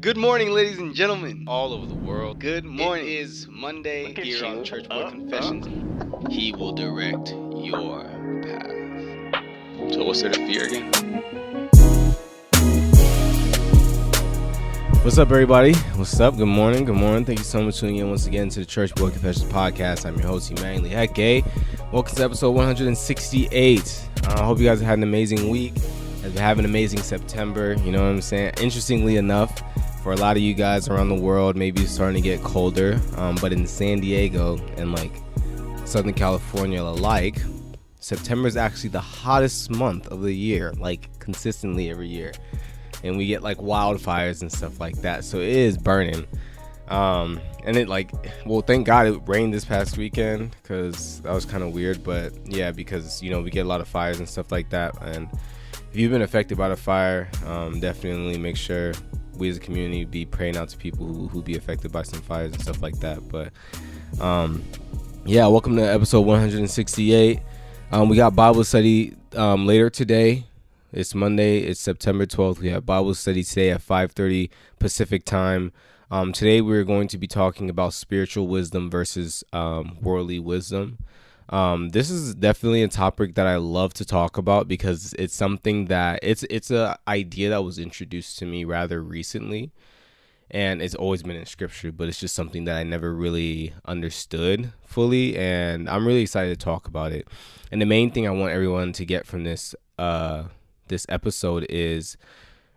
Good morning, ladies and gentlemen, all over the world. Good morning. It is Monday here you. on Church Boy Uh, Confessions. He will direct your path. So, what's there to fear again? What's up, everybody? What's up? Good morning. Good morning. Thank you so much for tuning in once again to the Church Boy Confessions podcast. I'm your host, Emmanuel Hecke. Welcome to episode 168. Uh, I hope you guys had an amazing week. Have an amazing September. You know what I'm saying? Interestingly enough, for a lot of you guys around the world, maybe it's starting to get colder. Um, but in San Diego and like Southern California alike, September is actually the hottest month of the year, like consistently every year and we get like wildfires and stuff like that. So it is burning. Um, and it like, well, thank God it rained this past weekend because that was kind of weird. But yeah, because you know we get a lot of fires and stuff like that. And if you've been affected by the fire, um, definitely make sure we as a community be praying out to people who who be affected by some fires and stuff like that. But um, yeah, welcome to episode 168. Um, we got Bible study um, later today. It's Monday. It's September 12th. We have Bible study today at 5:30 Pacific time. Um, today we're going to be talking about spiritual wisdom versus um, worldly wisdom. Um, this is definitely a topic that I love to talk about because it's something that it's it's a idea that was introduced to me rather recently, and it's always been in scripture, but it's just something that I never really understood fully, and I'm really excited to talk about it. And the main thing I want everyone to get from this uh, this episode is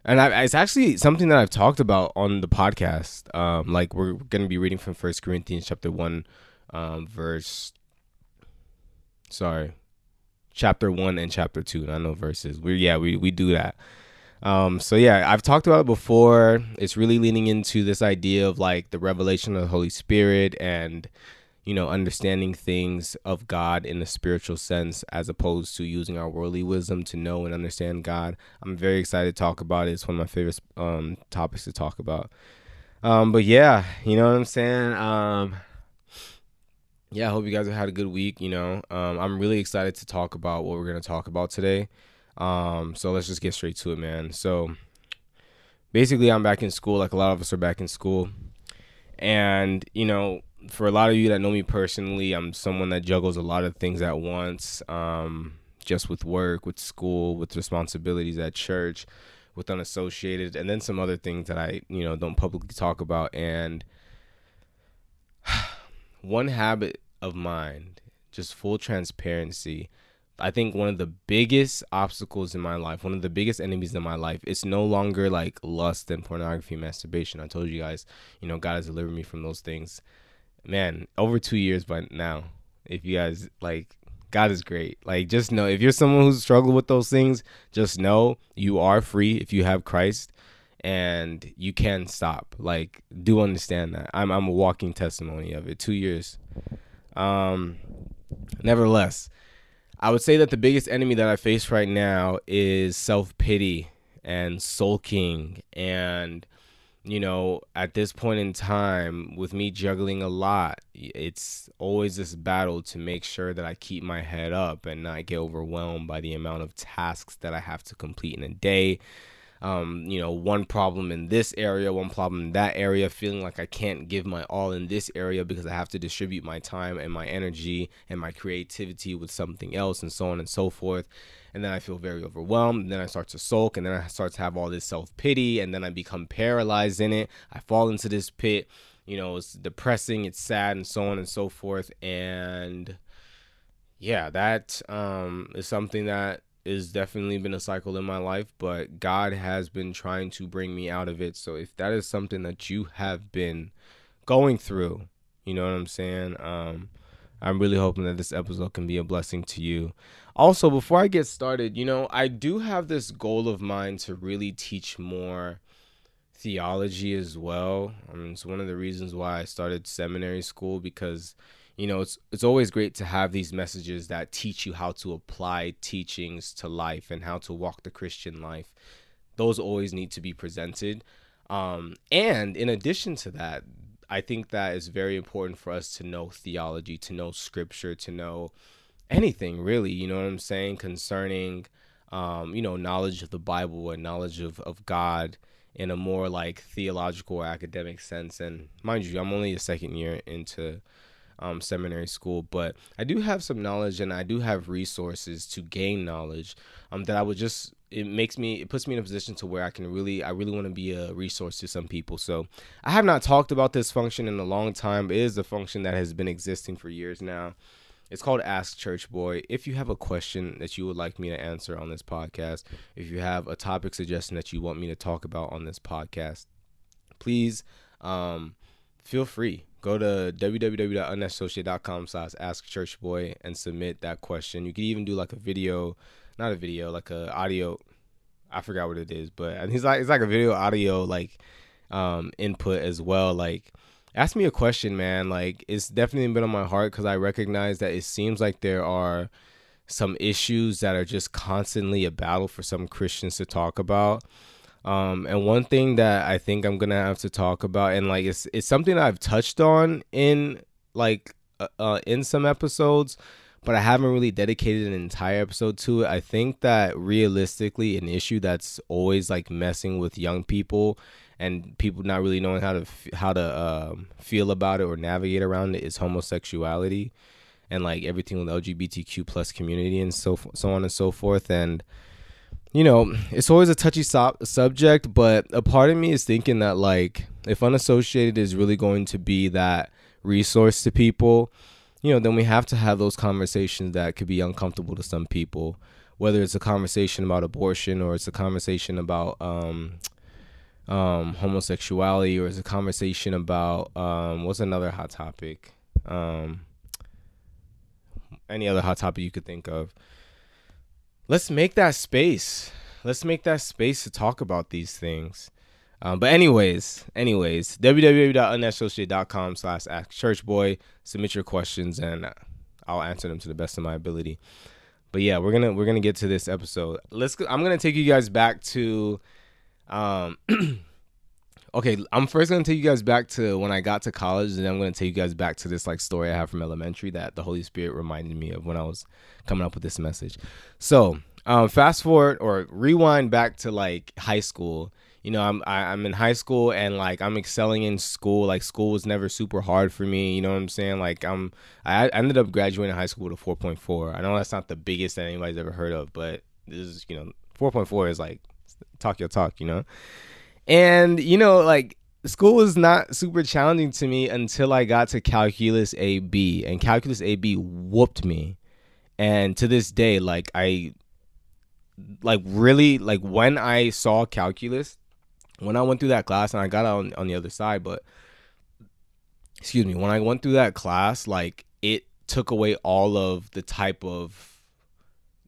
and I, it's actually something that I've talked about on the podcast. Um, like we're going to be reading from First Corinthians chapter one, um, verse. Sorry, chapter one and chapter two. Not no verses. We yeah we we do that. Um, so yeah, I've talked about it before. It's really leaning into this idea of like the revelation of the Holy Spirit and you know, understanding things of God in a spiritual sense as opposed to using our worldly wisdom to know and understand God. I'm very excited to talk about it. It's one of my favorite um, topics to talk about. Um, but yeah, you know what I'm saying? Um, yeah, I hope you guys have had a good week. You know, um, I'm really excited to talk about what we're going to talk about today. Um, so let's just get straight to it, man. So basically, I'm back in school, like a lot of us are back in school. And, you know, for a lot of you that know me personally, I'm someone that juggles a lot of things at once, um, just with work, with school, with responsibilities at church, with unassociated, and then some other things that I, you know, don't publicly talk about. And one habit of mine, just full transparency, I think one of the biggest obstacles in my life, one of the biggest enemies in my life, it's no longer like lust and pornography, masturbation. I told you guys, you know, God has delivered me from those things man, over two years by now. If you guys like, God is great. Like, just know if you're someone who's struggled with those things, just know you are free if you have Christ, and you can stop. Like, do understand that. I'm I'm a walking testimony of it. Two years. Um, nevertheless, I would say that the biggest enemy that I face right now is self pity and sulking and you know, at this point in time, with me juggling a lot, it's always this battle to make sure that I keep my head up and not get overwhelmed by the amount of tasks that I have to complete in a day. Um, you know, one problem in this area, one problem in that area, feeling like I can't give my all in this area because I have to distribute my time and my energy and my creativity with something else, and so on and so forth and then I feel very overwhelmed. And then I start to sulk, and then I start to have all this self pity, and then I become paralyzed in it. I fall into this pit. You know, it's depressing, it's sad, and so on and so forth. And yeah, that um, is something that is definitely been a cycle in my life, but God has been trying to bring me out of it. So if that is something that you have been going through, you know what I'm saying? Um, I'm really hoping that this episode can be a blessing to you. Also, before I get started, you know, I do have this goal of mine to really teach more theology as well. I mean, it's one of the reasons why I started seminary school because, you know, it's it's always great to have these messages that teach you how to apply teachings to life and how to walk the Christian life. Those always need to be presented. Um, and in addition to that, I think that is very important for us to know theology, to know scripture, to know anything really, you know what I'm saying, concerning um, you know, knowledge of the Bible and knowledge of, of God in a more like theological or academic sense. And mind you, I'm only a second year into um, seminary school, but I do have some knowledge and I do have resources to gain knowledge um, that I would just it makes me it puts me in a position to where I can really I really want to be a resource to some people. So I have not talked about this function in a long time. It is a function that has been existing for years now. It's called Ask Church Boy. If you have a question that you would like me to answer on this podcast, if you have a topic suggestion that you want me to talk about on this podcast, please um, feel free. Go to www.unassociate.com slash ask church boy and submit that question. You could even do like a video, not a video, like a audio. I forgot what it is, but it's like it's like a video audio like um input as well. Like ask me a question, man. Like it's definitely been on my heart because I recognize that it seems like there are some issues that are just constantly a battle for some Christians to talk about. Um, and one thing that I think I'm gonna have to talk about, and like it's it's something I've touched on in like uh, uh, in some episodes, but I haven't really dedicated an entire episode to it. I think that realistically, an issue that's always like messing with young people and people not really knowing how to how to um, feel about it or navigate around it is homosexuality and like everything with LGBTQ plus community and so so on and so forth and you know, it's always a touchy so- subject, but a part of me is thinking that like if unassociated is really going to be that resource to people, you know, then we have to have those conversations that could be uncomfortable to some people, whether it's a conversation about abortion or it's a conversation about um, um, homosexuality or it's a conversation about um, what's another hot topic, um, any other hot topic you could think of let's make that space. Let's make that space to talk about these things. Um, but anyways, anyways, www.unassociate.com slash ask church boy. Submit your questions and I'll answer them to the best of my ability. But yeah, we're gonna we're gonna get to this episode. Let's. I'm gonna take you guys back to, um, okay. I'm first gonna take you guys back to when I got to college, and then I'm gonna take you guys back to this like story I have from elementary that the Holy Spirit reminded me of when I was coming up with this message. So, um, fast forward or rewind back to like high school. You know, I'm I, am i am in high school and like I'm excelling in school. Like school was never super hard for me. You know what I'm saying? Like I'm I ended up graduating high school with a 4.4. I know that's not the biggest that anybody's ever heard of, but this is you know 4.4 is like talk your talk. You know, and you know like school was not super challenging to me until I got to calculus AB, and calculus AB whooped me. And to this day like i like really like when i saw calculus when i went through that class and i got on on the other side but excuse me when i went through that class like it took away all of the type of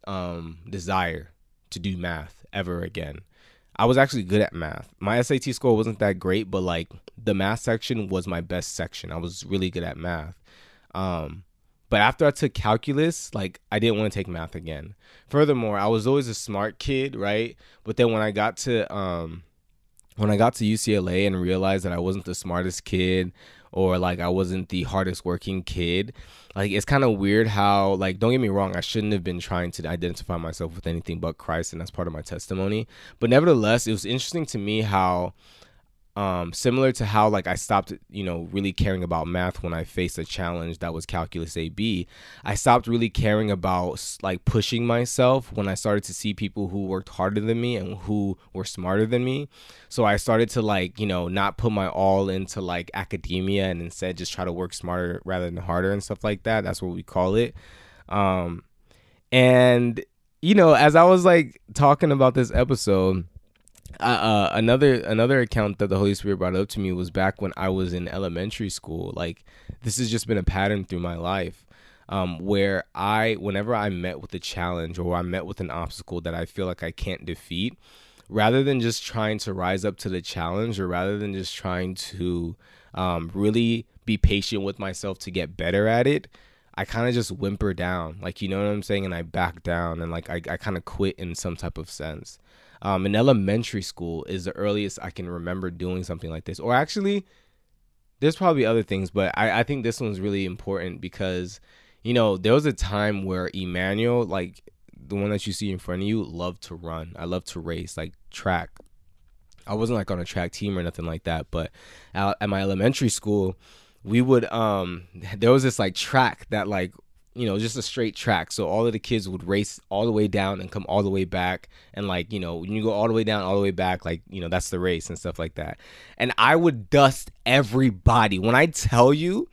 um desire to do math ever again i was actually good at math my sat score wasn't that great but like the math section was my best section i was really good at math um but after I took calculus, like I didn't want to take math again. Furthermore, I was always a smart kid, right? But then when I got to um when I got to UCLA and realized that I wasn't the smartest kid or like I wasn't the hardest working kid, like it's kind of weird how like don't get me wrong, I shouldn't have been trying to identify myself with anything but Christ and that's part of my testimony. But nevertheless, it was interesting to me how um, similar to how like I stopped, you know, really caring about math when I faced a challenge that was calculus AB. I stopped really caring about like pushing myself when I started to see people who worked harder than me and who were smarter than me. So I started to like, you know, not put my all into like academia and instead just try to work smarter rather than harder and stuff like that. That's what we call it. Um, and you know, as I was like talking about this episode uh, another another account that the Holy Spirit brought up to me was back when I was in elementary school. Like this has just been a pattern through my life, um, where I, whenever I met with a challenge or I met with an obstacle that I feel like I can't defeat, rather than just trying to rise up to the challenge, or rather than just trying to um, really be patient with myself to get better at it, I kind of just whimper down, like you know what I'm saying, and I back down and like I, I kind of quit in some type of sense um, in elementary school is the earliest I can remember doing something like this. Or actually, there's probably other things, but I, I think this one's really important because, you know, there was a time where Emmanuel, like the one that you see in front of you, loved to run. I love to race, like track. I wasn't like on a track team or nothing like that, but at, at my elementary school, we would um there was this like track that like you know just a straight track. So all of the kids would race all the way down and come all the way back. And like you know when you go all the way down all the way back like you know that's the race and stuff like that. And i would dust everybody. When i tell you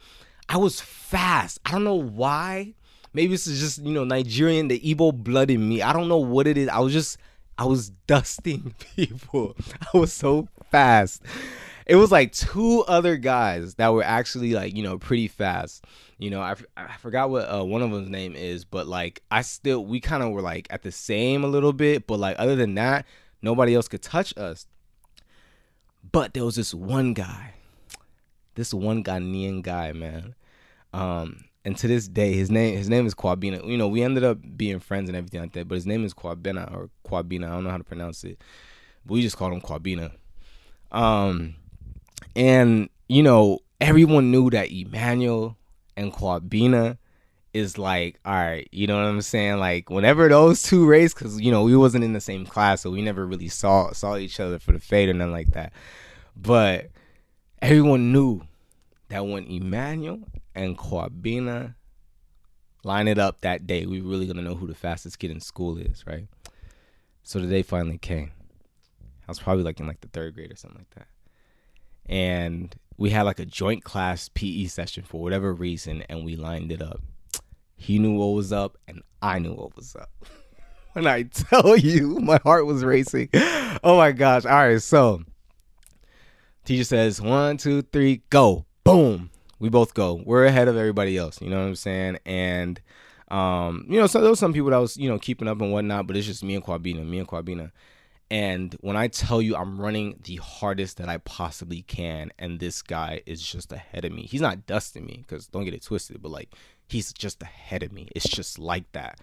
i was fast. I don't know why. Maybe this is just you know nigerian the Igbo blood in me. I don't know what it is. I was just i was dusting people. I was so fast. It was like two other guys that were actually like you know pretty fast you know i, I forgot what uh, one of them's name is but like i still we kind of were like at the same a little bit but like other than that nobody else could touch us but there was this one guy this one ghanaian guy man um and to this day his name his name is Kwabena. You know, we ended up being friends and everything like that, but his name is Kwabena or Kwabena. I don't know how to pronounce it. But we just called him Kwabena. Um and you know, everyone knew that Emmanuel and Kwabena is like, all right, you know what I'm saying? Like whenever those two race, because you know we wasn't in the same class, so we never really saw saw each other for the fade or nothing like that. But everyone knew that when Emmanuel and Kwabena line it up that day, we really gonna know who the fastest kid in school is, right? So the day finally came. I was probably like in like the third grade or something like that. And we had like a joint class PE session for whatever reason, and we lined it up. He knew what was up, and I knew what was up. when I tell you, my heart was racing. Oh my gosh. All right, so teacher says one, two, three, go. Boom we both go. We're ahead of everybody else. You know what I'm saying? And um, you know, so there was some people that was you know keeping up and whatnot, but it's just me and Kwabena, me and Kwabena. And when I tell you I'm running the hardest that I possibly can, and this guy is just ahead of me, he's not dusting me because don't get it twisted, but like he's just ahead of me. It's just like that.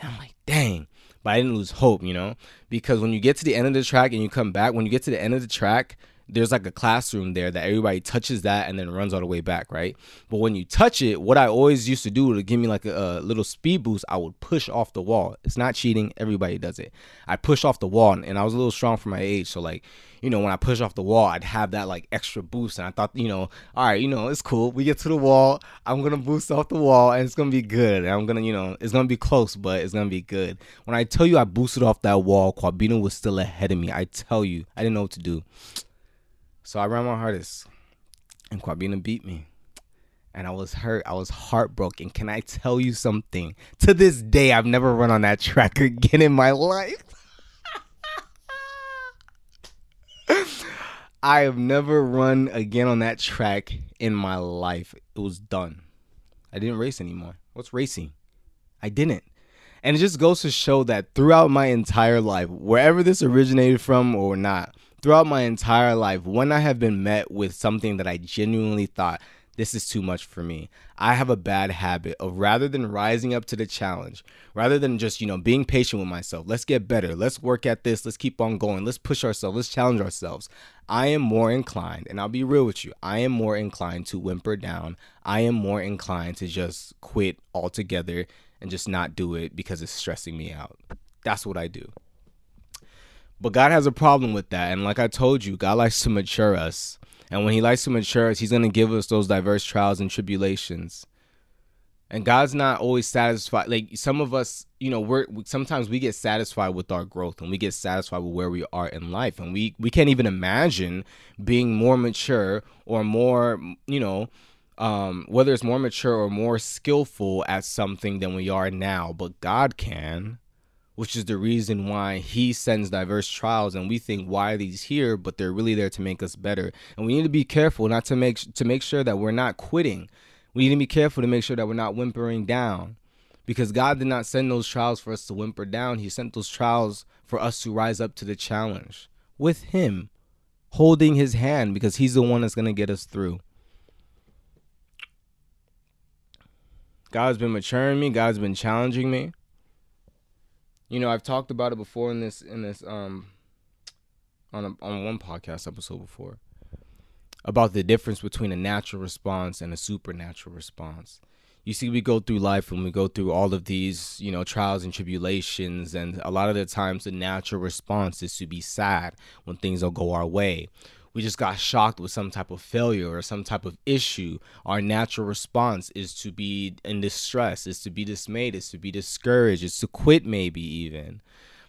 And I'm like, dang. But I didn't lose hope, you know? Because when you get to the end of the track and you come back, when you get to the end of the track, there's like a classroom there that everybody touches that and then runs all the way back, right? But when you touch it, what I always used to do to give me like a, a, little speed boost, I would push off the wall. It's not cheating, everybody does it. I push off the wall and I was a little strong for my age, so like, you know, when I push off the wall, I'd have that like extra boost and I thought, you know, all right, you know, it's cool. We get to the wall, I'm to boost off the wall and it's to be good. And I'm to, you know, it's to be close, but it's to be good. When I tell you I boosted off that wall, Kwabena was still ahead of me. I tell you, I didn't know what to do. So I ran my hardest, and Kwabena beat me. And I was hurt. I was heartbroken. Can I tell you something? To this day, I've never run on that track again in my life. I have never run again on that track in my life. It was done. I didn't race anymore. What's racing? I didn't. And it just goes to show that throughout my entire life, wherever this originated from or not, throughout my entire life, when I have been met with something that I genuinely thought, this is too much for me. I have a bad habit of rather than rising up to the challenge, rather than just, you know, being patient with myself, let's get better, let's work at this, let's keep on going, let's push ourselves, let's challenge ourselves. I am more inclined, and I'll be real with you, I am more inclined to whimper down. I am more inclined to just quit altogether and just not do it because it's stressing me out. That's what I do. But God has a problem with that. And like I told you, God likes to mature us. And when He likes to mature us, He's going to give us those diverse trials and tribulations. And God's not always satisfied. Like some of us, you know, we're sometimes we get satisfied with our growth and we get satisfied with where we are in life. And we we can't even imagine being more mature or more, you know, um, whether it's more mature or more skillful at something than we are now. But God can which is the reason why he sends diverse trials and we think why are these here? But they're really there to make us better. And we need to be careful not to make to make sure that we're not quitting. We need to be careful to make sure that we're not whimpering down. Because god did not send those trials for us to whimper down. He sent those trials for us to rise up to the challenge with him holding his hand because he's the one that's going to get us through. God's been maturing me. God's been challenging me you know, I've talked about it before in this in this um on a, on one podcast episode before about the difference between a natural response and a supernatural response. you see we go through life and we go through all of these you know trials and tribulations and a lot of the times the natural response is to be sad when things don't go our way we just got shocked with some type of failure or some type of issue. Our natural response is to be in distress is to be dismayed is to be discouraged is to quit maybe even.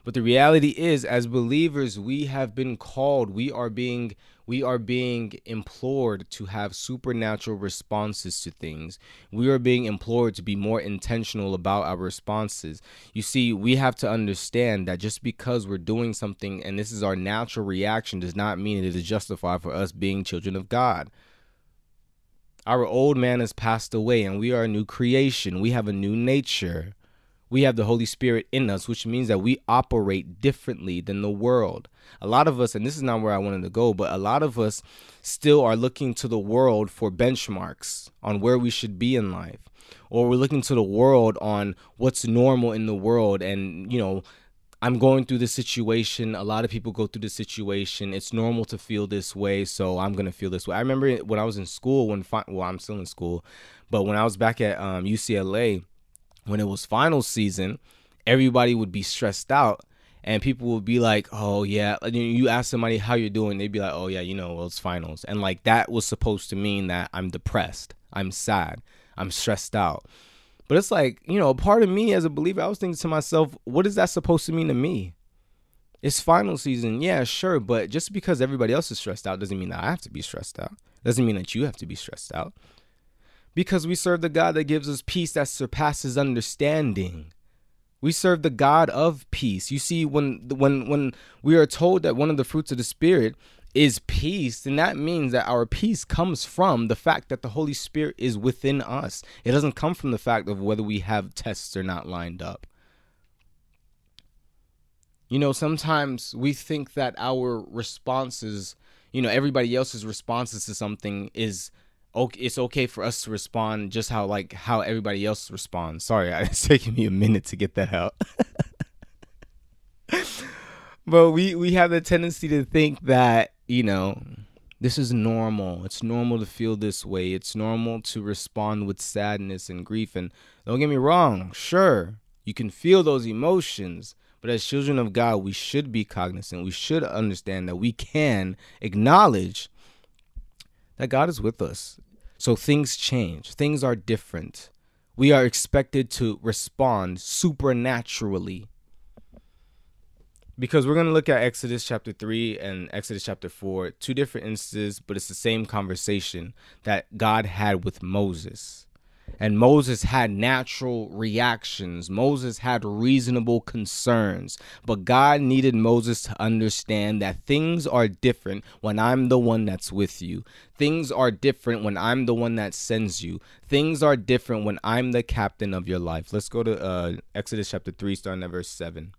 But the reality is, as believers, we have been called, we are being we are being implored to have supernatural responses to things. We are being implored to be more intentional about our responses. You see, we have to understand that just because we're doing something and this is our natural reaction does not mean it is justified for us being children of God. Our old man has passed away and we are a new creation. We have a new nature we have the Holy Spirit in us, which means that we operate differently than the world. A lot of us, and this is not where I wanted to go, but a lot of us still are looking to the world for benchmarks on where we should be in life. Or we're looking to the world on what's normal in the world. And, you know, I'm going through this situation. A lot of people go through this situation. It's normal to feel this way, so I'm gonna feel this way. I remember when I was in school, when fi- well, I'm still in school, but when I was back at um, UCLA, when it was final season, everybody would be stressed out and people would be like, "Oh yeah," you ask somebody how you're doing, they'd be like, "Oh yeah, you know, well, it's finals," and like that was supposed to mean that I'm depressed, I'm sad, I'm stressed out. But it's like, you know, a part of me as a believer, I was thinking to myself, what is that supposed to mean to me? It's final season, yeah, sure, but just because everybody else is stressed out doesn't mean that I have to be stressed out. Doesn't mean that you have to be stressed out because we serve the God that gives us peace that surpasses understanding. We serve the God of peace. You see, when when when we are told that one of the fruits of the Spirit is peace, then that means that our peace comes from the fact that the Holy Spirit is within us. It doesn't come from the fact of whether we have tests or not lined up. You know, sometimes we think that our responses, you know, everybody else's responses to something is okay, it's okay for us to respond just how like how everybody else responds. Sorry, it's taking me a minute to get that out. but we we have the tendency to think that you know this is normal. It's normal to feel this way. It's normal to respond with sadness and grief. And don't get me wrong, sure, you can feel those emotions. But as children of God, we should be cognizant. We should understand that we can acknowledge that God is with us. So things change, things are different. We are expected to respond supernaturally. Because we're going to look at Exodus chapter 3 and Exodus chapter 4, two different instances, but it's the same conversation that God had with Moses. And Moses had natural reactions. Moses had reasonable concerns. But God needed Moses to understand that things are different when I'm the one that's with you. Things are different when I'm the one that sends you. Things are different when I'm the captain of your life. Let's go to uh, Exodus chapter 3, starting at verse 7.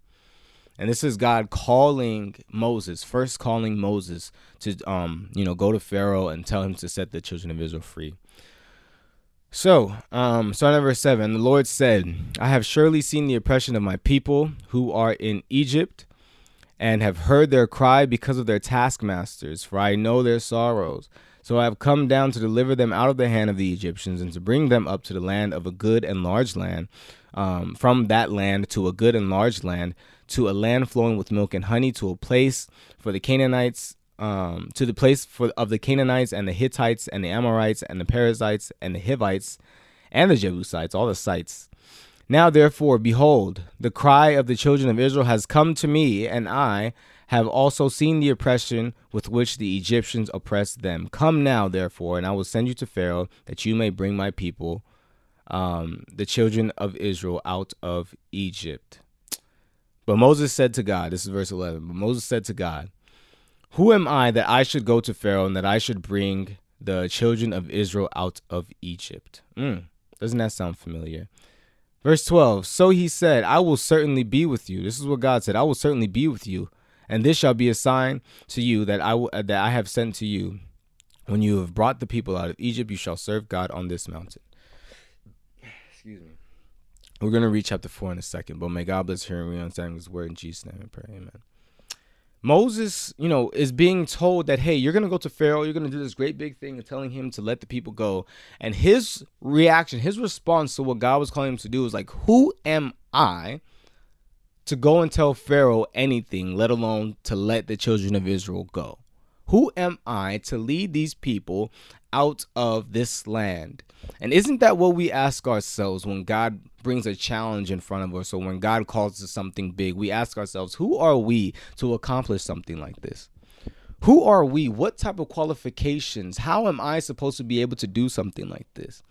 And this is God calling Moses, first calling Moses to um, you know, go to Pharaoh and tell him to set the children of Israel free. So, um, at verse 7, the Lord said, I have surely seen the oppression of my people who are in Egypt, and have heard their cry because of their taskmasters, for I know their sorrows. So I have come down to deliver them out of the hand of the Egyptians, and to bring them up to the land of a good and large land, um, from that land to a good and large land, to a land flowing with milk and honey, to a place for the Canaanites um, to the place for of the Canaanites and the Hittites and the Amorites and the Perizzites and the Hivites and the Jebusites, all the sites. Now therefore, behold, the cry of the children of Israel has come to me, and I have also seen the oppression with which the Egyptians oppressed them. Come now, therefore, and I will send you to Pharaoh, that you may bring my people, um, the children of Israel, out of Egypt. But Moses said to God, this is verse 11, but Moses said to God, who am I that I should go to Pharaoh and that I should bring the children of Israel out of Egypt? Mm, doesn't that sound familiar? Verse 12 So he said, I will certainly be with you. This is what God said I will certainly be with you. And this shall be a sign to you that I, that I have sent to you. When you have brought the people out of Egypt, you shall serve God on this mountain. Excuse me. We're going to read chapter 4 in a second, but may God bless hearing and understanding his word in Jesus' name and pray. Amen. Moses, you know, is being told that, hey, you're going to go to Pharaoh, you're going to do this great big thing of telling him to let the people go. And his reaction, his response to what God was calling him to do was like, who am I to go and tell Pharaoh anything, let alone to let the children of Israel go? Who am I to lead these people out of this land? And isn't that what we ask ourselves when God brings a challenge in front of us So when God calls us something big? We ask ourselves, who are we to accomplish something like this? Who are we? What type of qualifications? How am I supposed to be able to do something like this?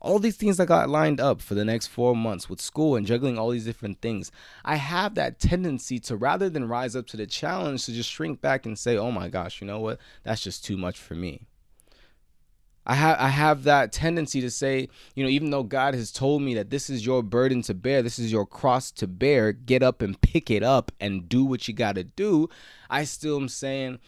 All these things that got lined up for the next four months with school and juggling all these different things. I have that tendency to rather than rise up to the challenge, to just shrink back and say, oh my gosh, you know what? That's just too much for me. I have I have that tendency to say, you know, even though God has told me that this is your burden to bear, this is your cross to bear, get up and pick it up and do what you got to do, I still am saying,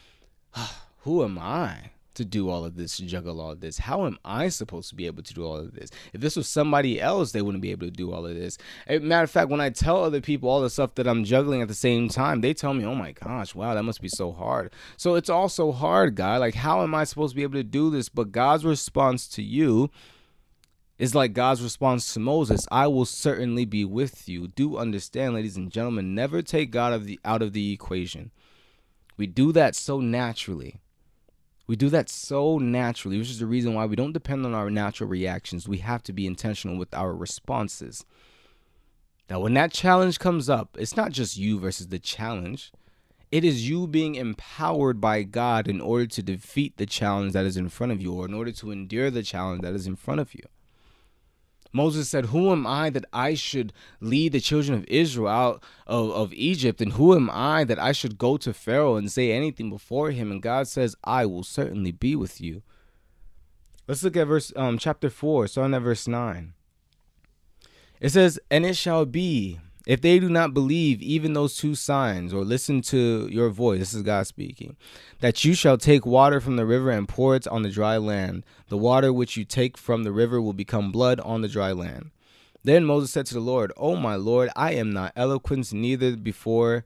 who am I? To do all of this, juggle all of this? How am I supposed to be able to do all of this? If this was somebody else, they wouldn't be able to do all of this. Matter of fact, when I tell other people all the stuff that I'm juggling at the same time, they tell me, oh my gosh, wow, that must be so hard. So it's all so hard, guy. Like, how am I supposed to be able to do this? But God's response to you is like God's response to Moses, I will certainly be with you. Do understand, ladies and gentlemen, never take God of the out of the equation. We do that so naturally. We do that so naturally, which is the reason why we don't depend on our natural reactions. We have to be intentional with our responses. Now, when that challenge comes up, it's not just you versus the challenge. It is you being empowered by God in order to defeat the challenge that is in front of you or in order to endure the challenge that is in front of you. Moses said, Who am I that I should lead the children of Israel out of, of Egypt? And who am I that I should go to Pharaoh and say anything before him? And God says, I will certainly be with you. Let's look at verse um chapter 4, starting at verse 9. It says, And it shall be if they do not believe even those two signs or listen to your voice, this is God speaking, that you shall take water from the river and pour it on the dry land, the water which you take from the river will become blood on the dry land. Then Moses said to the Lord, O my Lord, I am not eloquent neither before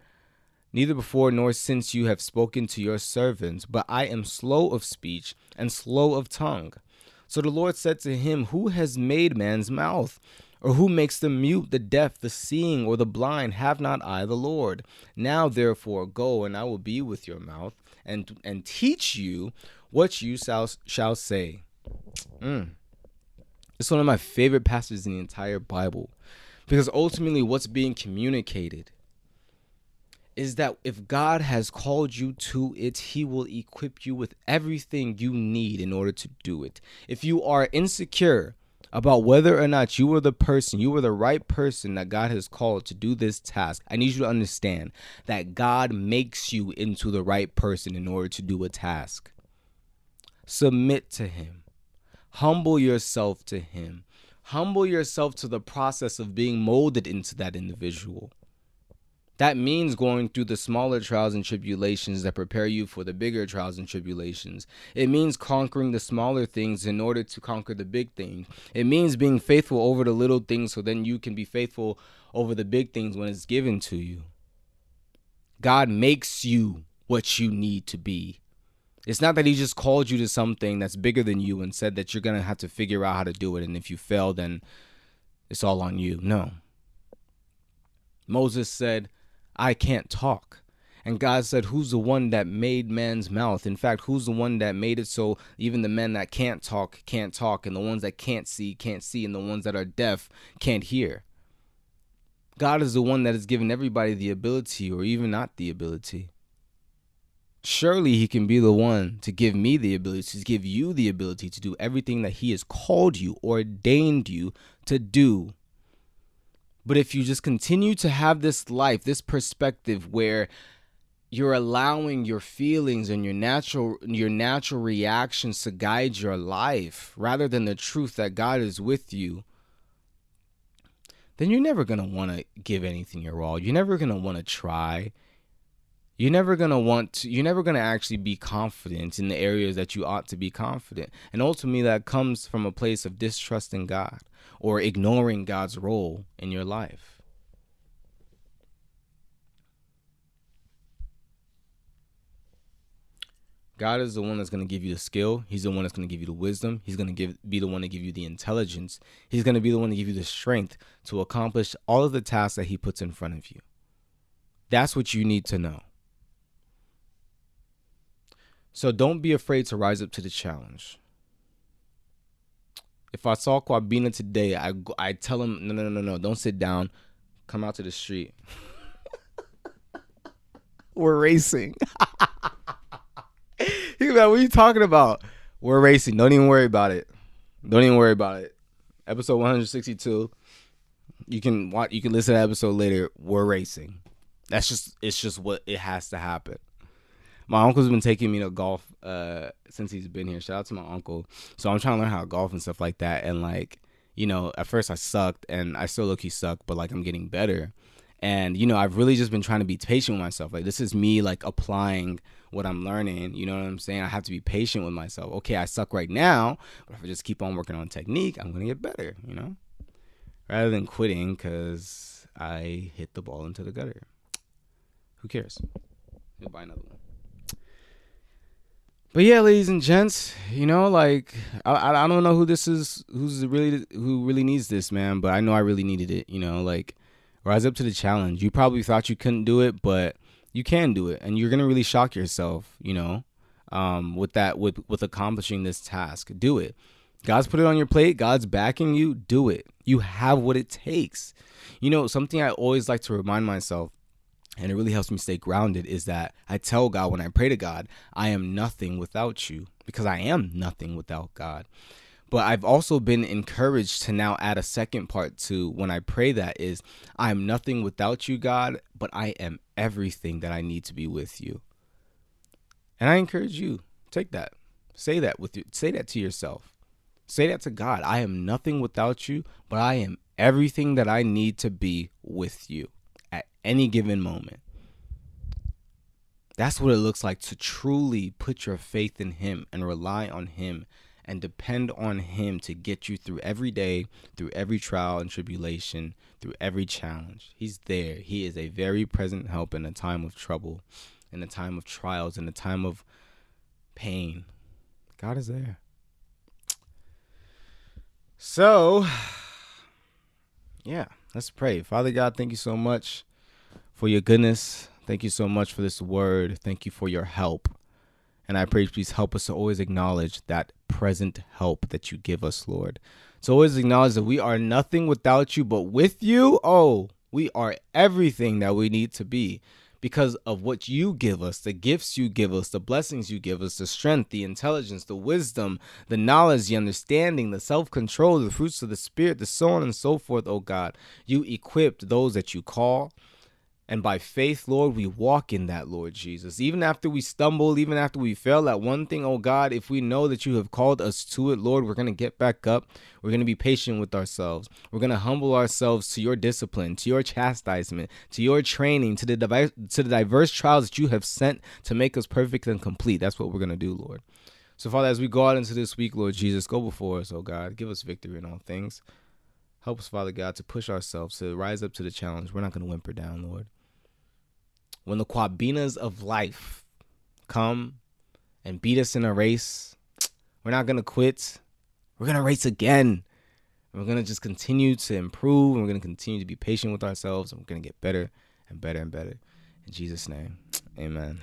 neither before nor since you have spoken to your servants, but I am slow of speech and slow of tongue. So the Lord said to him, Who has made man's mouth? Or who makes the mute, the deaf, the seeing, or the blind? Have not I the Lord? Now therefore go, and I will be with your mouth, and and teach you what you shall shall say. Mm. It's one of my favorite passages in the entire Bible, because ultimately, what's being communicated is that if God has called you to it, He will equip you with everything you need in order to do it. If you are insecure about whether or not you are the person, you are the right person that God has called to do this task, I need you to understand that God makes you into the right person in order to do a task. Submit to Him, humble yourself to Him, humble yourself to the process of being molded into that individual. That means going through the smaller trials and tribulations that prepare you for the bigger trials and tribulations. It means conquering the smaller things in order to conquer the big things. It means being faithful over the little things so then you can be faithful over the big things when it's given to you. God makes you what you need to be. It's not that he just called you to something that's bigger than you and said that you're going to have to figure out how to do it. And if you fail, then it's all on you. No. Moses said, I can't talk. And God said, Who's the one that made man's mouth? In fact, who's the one that made it so even the men that can't talk can't talk, and the ones that can't see can't see, and the ones that are deaf can't hear? God is the one that has given everybody the ability, or even not the ability. Surely He can be the one to give me the ability, to give you the ability to do everything that He has called you, ordained you to do but if you just continue to have this life, this perspective where you're allowing your feelings and your natural your natural reactions to guide your life rather than the truth that God is with you, then you're never going to want to give anything your all. You're never going to want to try. You're never going to want to you're never going to actually be confident in the areas that you ought to be confident. And ultimately that comes from a place of distrust in God or ignoring God's role in your life. God is the one that's going to give you the skill. He's the one that's going to give you the wisdom. He's going to give be the one to give you the intelligence. He's going to be the one to give you the strength to accomplish all of the tasks that he puts in front of you. That's what you need to know. So don't be afraid to rise up to the challenge. If I saw Kwabena today, I I tell him no no no no don't sit down, come out to the street. We're racing. He's like, what are you talking about? We're racing. Don't even worry about it. Don't even worry about it. Episode 162. You can watch. You can listen to that episode later. We're racing. That's just. It's just what it has to happen. My uncle's been taking me to golf uh, since he's been here. Shout out to my uncle. So I'm trying to learn how to golf and stuff like that. And like, you know, at first I sucked, and I still look he sucked, but like I'm getting better. And you know, I've really just been trying to be patient with myself. Like this is me like applying what I'm learning. You know what I'm saying? I have to be patient with myself. Okay, I suck right now, but if I just keep on working on technique, I'm gonna get better. You know, rather than quitting because I hit the ball into the gutter. Who cares? He'll buy another one. But yeah, ladies and gents, you know, like I I don't know who this is, who's really who really needs this, man. But I know I really needed it. You know, like rise up to the challenge. You probably thought you couldn't do it, but you can do it, and you're gonna really shock yourself. You know, um, with that with with accomplishing this task. Do it. God's put it on your plate. God's backing you. Do it. You have what it takes. You know, something I always like to remind myself and it really helps me stay grounded is that I tell God when I pray to God, I am nothing without you because I am nothing without God. But I've also been encouraged to now add a second part to when I pray that is I am nothing without you, God, but I am everything that I need to be with you. And I encourage you, take that. Say that with you. Say that to yourself. Say that to God. I am nothing without you, but I am everything that I need to be with you any given moment. That's what it looks like to truly put your faith in Him and rely on Him and depend on Him to get you through every day, through every trial and tribulation, through every challenge. He's there. He is a very present help in a time of trouble, in a time of trials, in a time of pain. God is there. So, yeah, let's pray. Father God, thank you so much for your goodness. Thank you so much for this word. Thank you for your help. And I pray, please help us to always acknowledge that present help that you give us, Lord. To always acknowledge that we are nothing without you, but with you, oh, we are everything that we need to be because of what you give us, the gifts you give us, the blessings you give us, the strength, the intelligence, the wisdom, the knowledge, the understanding, the self control, the fruits of the Spirit, the so on and so forth, oh God. You equipped those that you call. And by faith, Lord, we walk in that, Lord Jesus. Even after we stumble, even after we fail at one thing, oh God, if we know that you have called us to it, Lord, we're going to get back up. We're going to be patient with ourselves. We're going to humble ourselves to your discipline, to your chastisement, to your training, to the, diverse, to the diverse trials that you have sent to make us perfect and complete. That's what we're going to do, Lord. So, Father, as we go out into this week, Lord Jesus, go before us, oh God. Give us victory in all things. Help us, Father God, to push ourselves, to rise up to the challenge. We're not going to whimper down, Lord when the Kwabenas of life come and beat us in a race, we're not going to quit. We're going to race again. We're going to just continue to improve. And we're going to continue to be patient with ourselves. And we're going to get better and better and better. In Jesus' name, amen.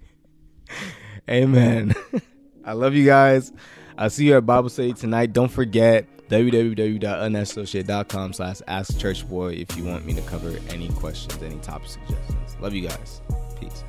amen. I love you guys. I'll see you at Bible study tonight. Don't forget www.unassociate.com slash ask church boy if you want me to cover any questions, any topic suggestions. Love you guys. Peace.